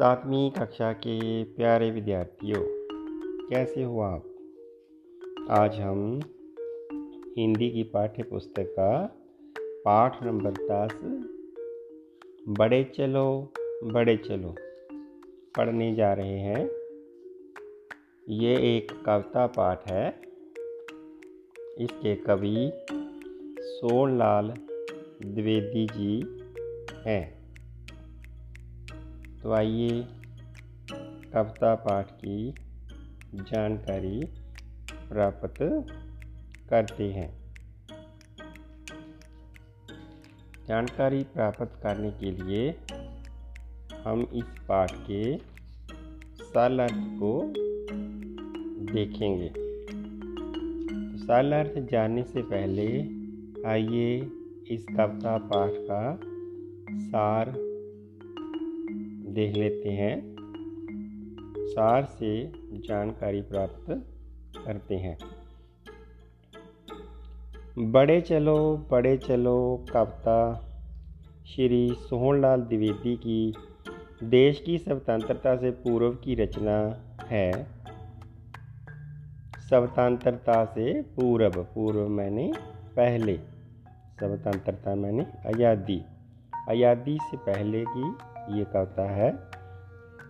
सातवीं कक्षा के प्यारे विद्यार्थियों, कैसे हो आप? आज हम हिंदी की पाठ्य पुस्तक का पाठ नंबर दस, बड़े चलो बड़े चलो, पढ़ने जा रहे हैं। ये एक कविता पाठ है। इसके कवि सोनलाल द्विवेदी जी हैं। तो आइए कविता पाठ की जानकारी प्राप्त करते हैं। जानकारी प्राप्त करने के लिए हम इस पाठ के सरल अर्थ को देखेंगे। तो सरल अर्थ जानने से पहले आइए इस कविता पाठ का सार देख लेते हैं। सार से जानकारी प्राप्त करते हैं। बड़े चलो बड़े चलो, कविता। श्री सोहनलाल द्विवेदी की देश की स्वतंत्रता से पूर्व की रचना है। स्वतंत्रता से पूर्व पूर्व मैंने पहले, स्वतंत्रता मैंने आज़ादी। आज़ादी से पहले की ये कविता है।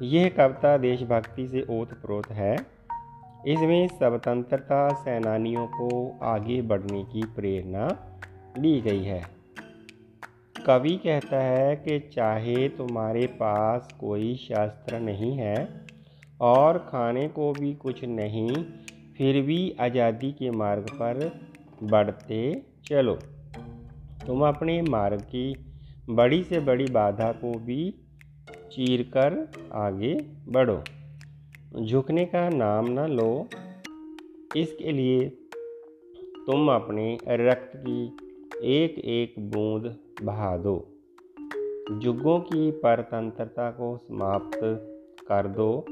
यह कविता देशभक्ति से ओत प्रोत है। इसमें स्वतंत्रता सेनानियों को आगे बढ़ने की प्रेरणा दी गई है। कवि कहता है कि चाहे तुम्हारे पास कोई शास्त्र नहीं है और खाने को भी कुछ नहीं, फिर भी आज़ादी के मार्ग पर बढ़ते चलो। तुम अपने मार्ग की बड़ी से बड़ी बाधा को भी चीर कर आगे बढ़ो। झुकने का नाम न लो। इसके लिए तुम अपने रक्त की एक एक बूंद बहा दो। जुगों की परतंत्रता को समाप्त कर दो।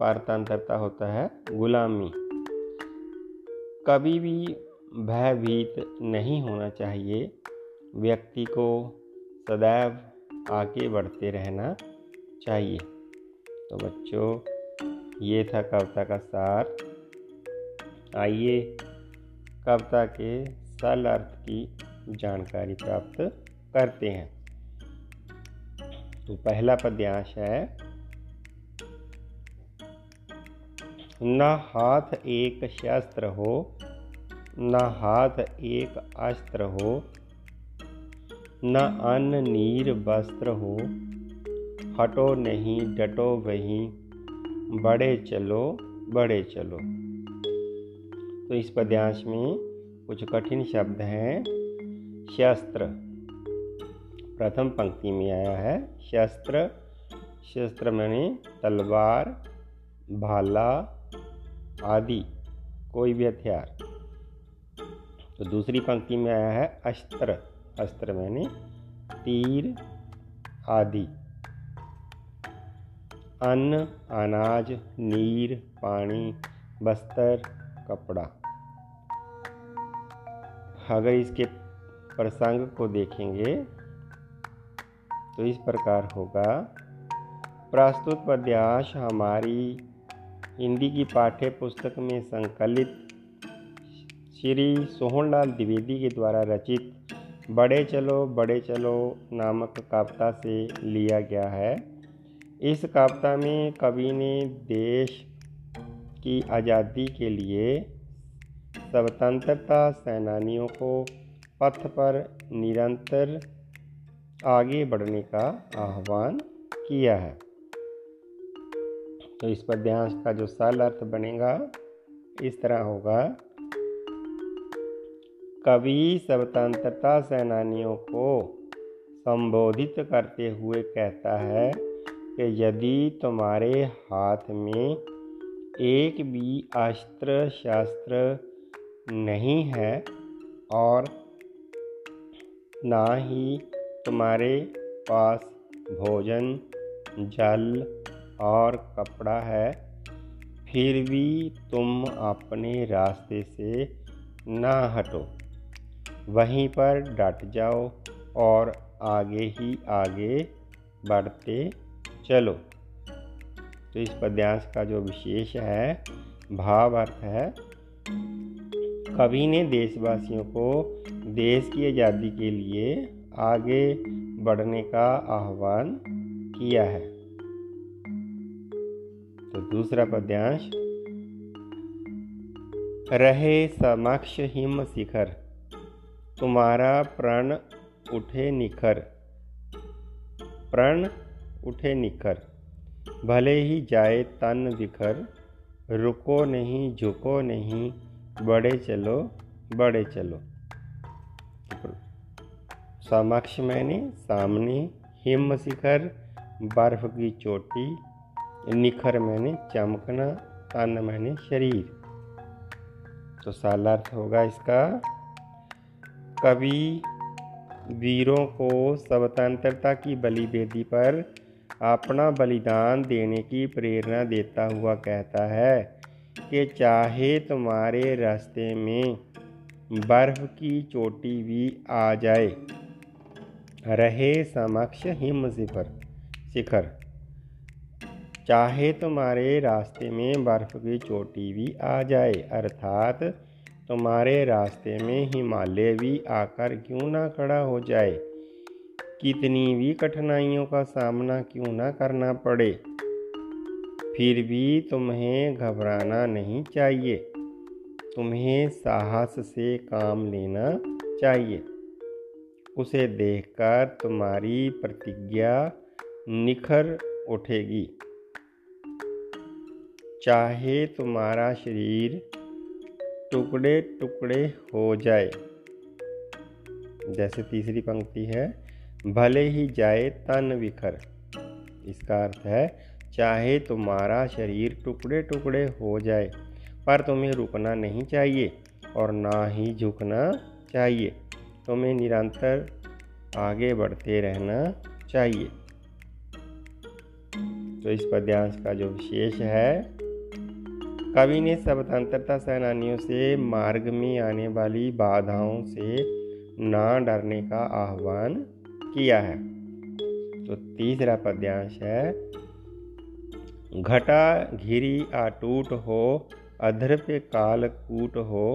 परतंत्रता होता है गुलामी। कभी भी भयभीत नहीं होना चाहिए। व्यक्ति को सदैव आगे बढ़ते रहना चाहिए। तो बच्चों, ये था कविता का सार। आइए कविता के सरल अर्थ की जानकारी प्राप्त करते हैं। तो पहला पद्यांश है, न हाथ एक शस्त्र हो, न हाथ एक अस्त्र हो न अन्न नीर वस्त्र हो, हटो नहीं, डटो वहीं, बड़े चलो बड़े चलो। तो इस पद्यांश में कुछ कठिन शब्द हैं। शस्त्र। प्रथम पंक्ति में आया है, शस्त्र। शस्त्र मैंने तलवार, भाला आदि, कोई भी हथियार। तो दूसरी पंक्ति में आया है अस्त्र। अस्त्र मैंने तीर आदि। अन्न, अनाज, नीर, पानी, बस्तर, कपड़ा। अगर इसके प्रसंग को देखेंगे तो इस प्रकार होगा। प्रस्तुत पद्याश हमारी हिंदी की पाठ्य पुस्तक में संकलित श्री सोहनलाल द्विवेदी के द्वारा रचित बड़े चलो बड़े चलो नामक कविता से लिया गया है। इस कविता में कवि ने देश की आज़ादी के लिए स्वतंत्रता सेनानियों को पथ पर निरंतर आगे बढ़ने का आह्वान किया है। तो इस पद्यांश का जो सरल अर्थ बनेगा, इस तरह होगा। कवि स्वतंत्रता सेनानियों को संबोधित करते हुए कहता है कि यदि तुम्हारे हाथ में एक भी अस्त्र शास्त्र नहीं है और ना ही तुम्हारे पास भोजन, जल और कपड़ा है, फिर भी तुम अपने रास्ते से ना हटो। वहीं पर डट जाओ और आगे ही आगे बढ़ते चलो। तो इस पद्यांश का जो विशेष है, भाव अर्थ है, कवि ने देशवासियों को देश की आज़ादी के लिए आगे बढ़ने का आह्वान किया है। तो दूसरा पद्यांश, रहे समक्ष हिम शिखर। तुम्हारा प्रण उठे निखर। प्रण उठे निखर। भले ही जाए तन बिखर रुको नहीं, झुको नहीं, बड़े चलो बड़े चलो। समक्ष मैंने, सामने हिम शिखर, बर्फ़ की चोटी, निखर मैंने, चमकना तन मैंने, शरीर। तो सालार्थ होगा इसका कवि वीरों को स्वतंत्रता की बलि बेदी पर अपना बलिदान देने की प्रेरणा देता हुआ कहता है कि चाहे तुम्हारे रास्ते में बर्फ़ की चोटी भी आ जाए, रहे समक्ष हिम शिखर शिखर। चाहे तुम्हारे रास्ते में बर्फ़ की चोटी भी आ जाए, अर्थात तुम्हारे रास्ते में हिमालय भी आकर क्यों ना खड़ा हो जाए? कितनी भी कठिनाइयों का सामना क्यों ना करना पड़े? फिर भी तुम्हें घबराना नहीं चाहिए। तुम्हें साहस से काम लेना चाहिए। उसे देखकर तुम्हारी प्रतिज्ञा निखर उठेगी। चाहे तुम्हारा शरीर टुकड़े टुकड़े हो जाए। जैसे तीसरी पंक्ति है, भले ही जाए तन विखर। इसका अर्थ है, चाहे तुम्हारा शरीर टुकड़े टुकड़े हो जाए, पर तुम्हें रुकना नहीं चाहिए और ना ही झुकना चाहिए। तुम्हें निरंतर आगे बढ़ते रहना चाहिए। तो इस पद्यांश का जो विशेष है कवि ने स्वतंत्रता सेनानियों से मार्ग में आने वाली बाधाओं से ना डरने का आह्वान किया है। तो तीसरा पद्यांश है, घटा घिरी आटूट हो अधर पे काल कूट हो,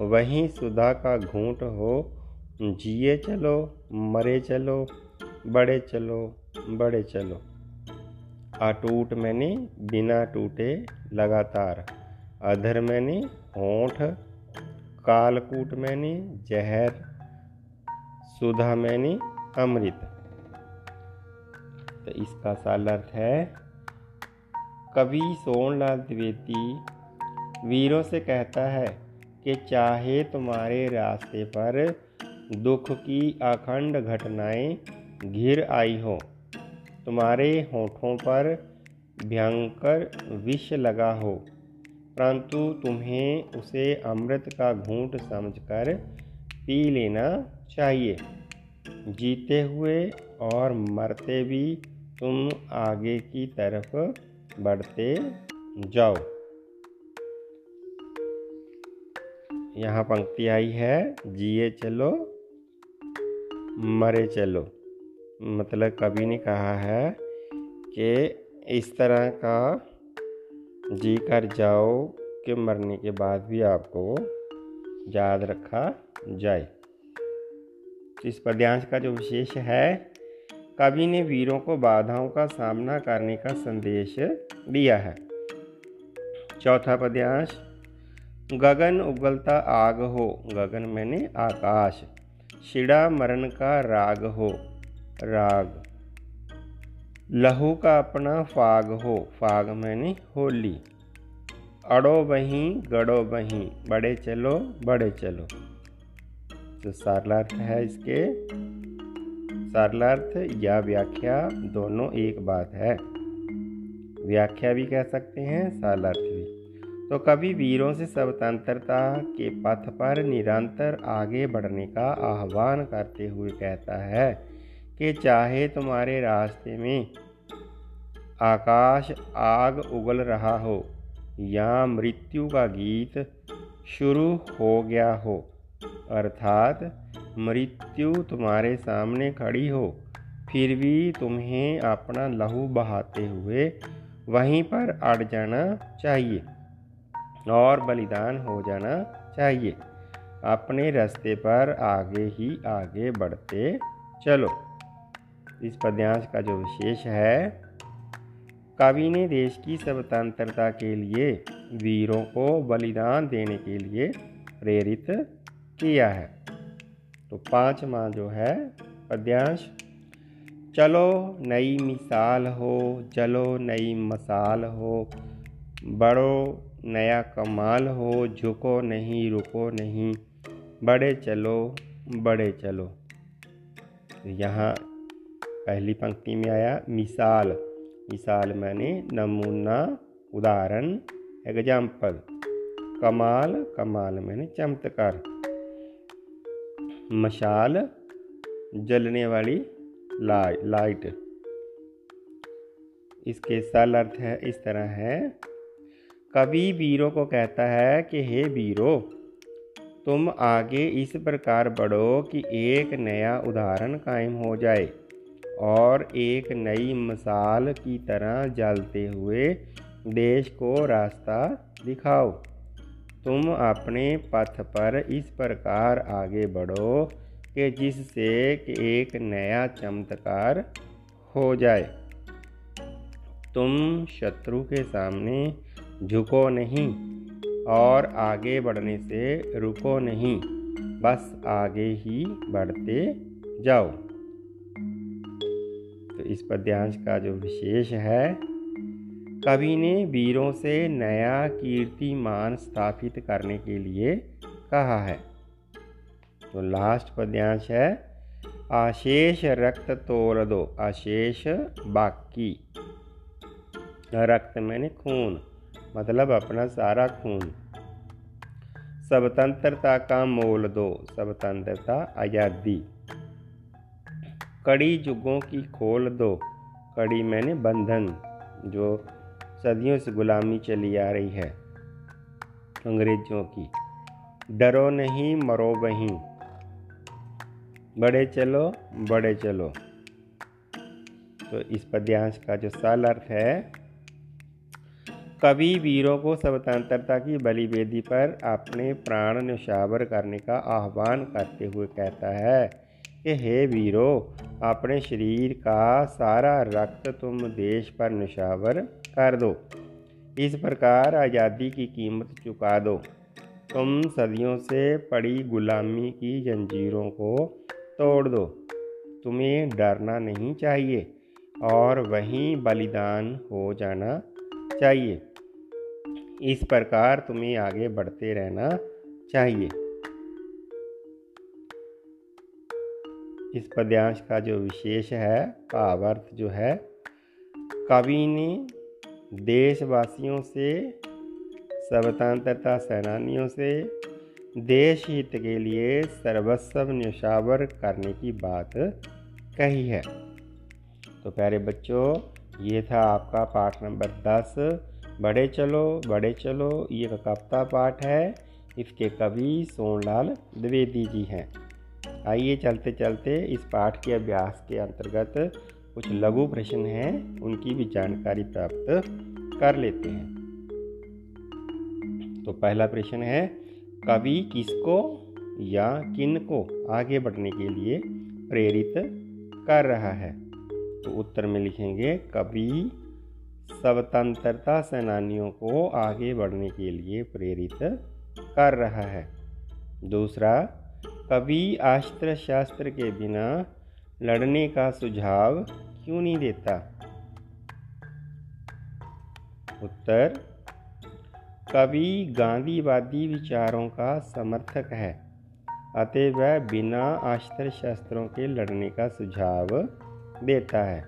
वहीं सुधा का घूट हो, जिए चलो, मरे चलो, बड़े चलो बड़े चलो। अटूट मैंने, बिना टूटे लगातार। अधर मैंने, होठ। कालकूट मैंने, जहर। सुधा मैंने, अमृत। तो इसका साल अर्थ है, कवि सोनलाल द्विवेदी वीरों से कहता है कि चाहे तुम्हारे रास्ते पर दुख की अखंड घटनाएँ घिर आई हो तुम्हारे होठों पर भयंकर विष लगा हो, परंतु तुम्हें उसे अमृत का घूंट समझकर पी लेना चाहिए। जीते हुए और मरते भी तुम आगे की तरफ़ बढ़ते जाओ। यहाँ पंक्ति आई है, जिए चलो, मरे चलो। मतलब कवि ने कहा है कि इस तरह का जी कर जाओ कि मरने के बाद भी आपको याद रखा जाए। तो इस पद्यांश का जो विशेष है कवि ने वीरों को बाधाओं का सामना करने का संदेश दिया है। चौथा पद्यांश, गगन उगलता आग हो, गगन मैंने आकाश, शिड़ा मरण का राग हो। राग। लहू का अपना फाग हो, फाग मैंने होली अड़ो बही, गड़ो बही, बड़े चलो बड़े चलो। तो सारलार्थ है इसके, सारलार्थ या व्याख्या दोनों एक बात है। व्याख्या भी कह सकते हैं, सारलार्थ भी। तो कभी वीरों से स्वतंत्रता के पथ पर निरंतर आगे बढ़ने का आह्वान करते हुए कहता है कि चाहे तुम्हारे रास्ते में। आकाश आग उगल रहा हो, या मृत्यु का गीत शुरू हो गया हो, अर्थात मृत्यु तुम्हारे सामने खड़ी हो, फिर भी तुम्हें अपना लहू बहाते हुए वहीं पर अड़ जाना चाहिए और बलिदान हो जाना चाहिए। अपने रास्ते पर आगे ही आगे बढ़ते चलो। इस पद्यांश का जो विशेष है, कवि ने देश की स्वतंत्रता के लिए वीरों को बलिदान देने के लिए प्रेरित किया है। तो पांचवा जो है पद्यांश, चलो नई मिसाल हो चलो नई मसाल हो, बड़ो नया कमाल हो, झुको नहीं, रुको नहीं, बड़े चलो बड़े चलो। यहाँ पहली पंक्ति में आया, मिसाल। मिसाल मैंने नमूना, उदाहरण एग्ज़ाम्पल कमाल कमाल मैंने चमत्कार। मशाल, जलने वाली लाइट। इसके सरल अर्थ है, इस तरह है। कवि वीरों को कहता है कि, हे वीरों, तुम आगे इस प्रकार बढ़ो कि एक नया उदाहरण कायम हो जाए। और एक नई मिसाल की तरह जलते हुए देश को रास्ता दिखाओ। तुम अपने पथ पर इस प्रकार आगे बढ़ो कि जिससे कि एक नया चमत्कार हो जाए। तुम शत्रु के सामने झुको नहीं और आगे बढ़ने से रुको नहीं, बस आगे ही बढ़ते जाओ। तो इस पद्यांश का जो विशेष है, कवि ने वीरों से नया कीर्तिमान स्थापित करने के लिए कहा है। तो लास्ट पद्यांश है, आशेष रक्त तोड़ दो, आशेष बाकी। रक्त मैंने खून मतलब अपना सारा खून। स्वतंत्रता का मोल दो, स्वतंत्रता आज़ादी। कड़ी जुगों की खोल दो। कड़ी मैंने बंधन, जो सदियों से गुलामी चली आ रही है। अंग्रेज़ों की, डरो नहीं, मरो वहीं। बड़े चलो बड़े चलो। तो इस पद्यांश का जो साल अर्थ है, कवि वीरों को स्वतंत्रता की बलिवेदी पर अपने प्राण निशावर करने का आह्वान करते हुए कहता है। कि, हे वीरो, अपने शरीर का सारा रक्त तुम देश पर नशावर कर दो। इस प्रकार आज़ादी की कीमत चुका दो। तुम सदियों से पड़ी गुलामी की जंजीरों को तोड़ दो। तुम्हें डरना नहीं चाहिए और वहीं बलिदान हो जाना चाहिए। इस प्रकार तुम्हें आगे बढ़ते रहना चाहिए। इस पद्यांश का जो विशेष है भावार्थ जो है कवि ने देशवासियों से स्वतंत्रता सेनानियों से, देश हित के लिए सर्वस्व न्यौछावर करने की बात कही है। तो प्यारे बच्चों, ये था आपका पाठ नंबर दस। बड़े चलो बड़े चलो, ये कविता पाठ है। इसके कवि सोनलाल द्विवेदी जी हैं। आइए चलते चलते इस पाठ के अभ्यास के अंतर्गत कुछ लघु प्रश्न हैं, उनकी भी जानकारी प्राप्त कर लेते हैं। तो पहला प्रश्न है, कवि किसको या किन को आगे बढ़ने के लिए प्रेरित कर रहा है? तो उत्तर में लिखेंगे, कवि स्वतंत्रता सेनानियों को आगे बढ़ने के लिए प्रेरित कर रहा है। दूसरा कवि अस्त्र शस्त्र के बिना लड़ने का सुझाव क्यों नहीं देता? उत्तर, कवि गांधीवादी विचारों का समर्थक है, अतः वह बिना अस्त्र शस्त्रों के लड़ने का सुझाव देता है।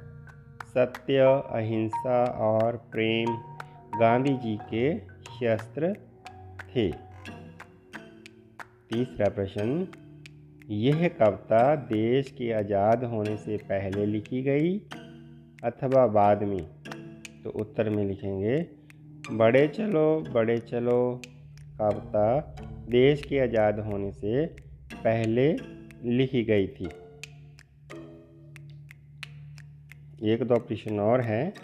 सत्य, अहिंसा और प्रेम गांधी जी के शस्त्र थे। तीसरा प्रश्न यह कविता देश के आज़ाद होने से पहले लिखी गई अथवा बाद में? तो उत्तर में लिखेंगे, बड़े चलो बड़े चलो, कविता देश के आज़ाद होने से पहले लिखी गई थी। एक दो प्रश्न और हैं।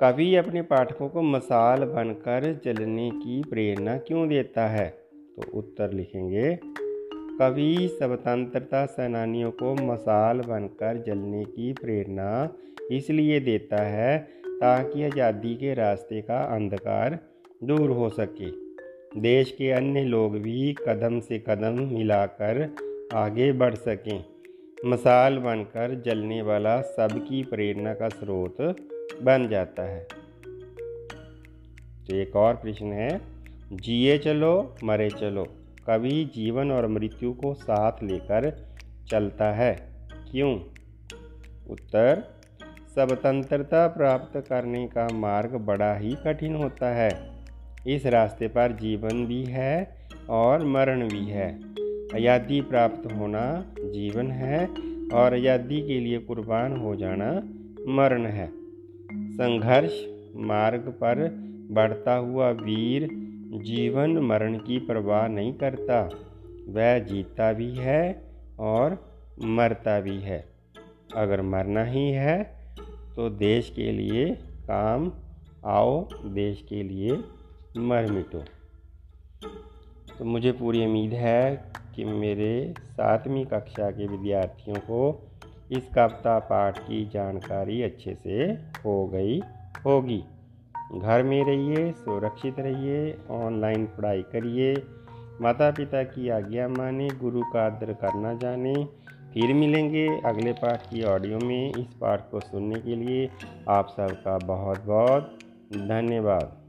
कवि अपने पाठकों को मसाल बनकर चलने की प्रेरणा क्यों देता है? तो उत्तर लिखेंगे कवि स्वतंत्रता सेनानियों को मसाल बनकर जलने की प्रेरणा इसलिए देता है ताकि आज़ादी के रास्ते का अंधकार दूर हो सके। देश के अन्य लोग भी कदम से कदम मिलाकर आगे बढ़ सकें। मसाल बनकर जलने वाला सबकी प्रेरणा का स्रोत बन जाता है। तो एक और प्रश्न है, जिए चलो, मरे चलो। कभी जीवन और मृत्यु को साथ लेकर चलता है। क्यों? उत्तर स्वतंत्रता प्राप्त करने का मार्ग बड़ा ही कठिन होता है। इस रास्ते पर जीवन भी है और मरण भी है। आज़ादी प्राप्त होना जीवन है और आज़ादी के लिए कुर्बान हो जाना मरण है। संघर्ष मार्ग पर बढ़ता हुआ वीर जीवन मरण की परवाह नहीं करता। वह जीता भी है और मरता भी है। अगर मरना ही है तो देश के लिए काम आओ, देश के लिए मर मिटो। तो मुझे पूरी उम्मीद है कि मेरे सातवीं कक्षा के विद्यार्थियों को इस कविता पाठ की जानकारी अच्छे से हो गई होगी। घर में रहिए, सुरक्षित रहिए ऑनलाइन पढ़ाई करिए। माता पिता की आज्ञा माने, गुरु का आदर करना जाने। फिर मिलेंगे अगले पाठ की ऑडियो में। इस पाठ को सुनने के लिए आप सबका बहुत बहुत धन्यवाद।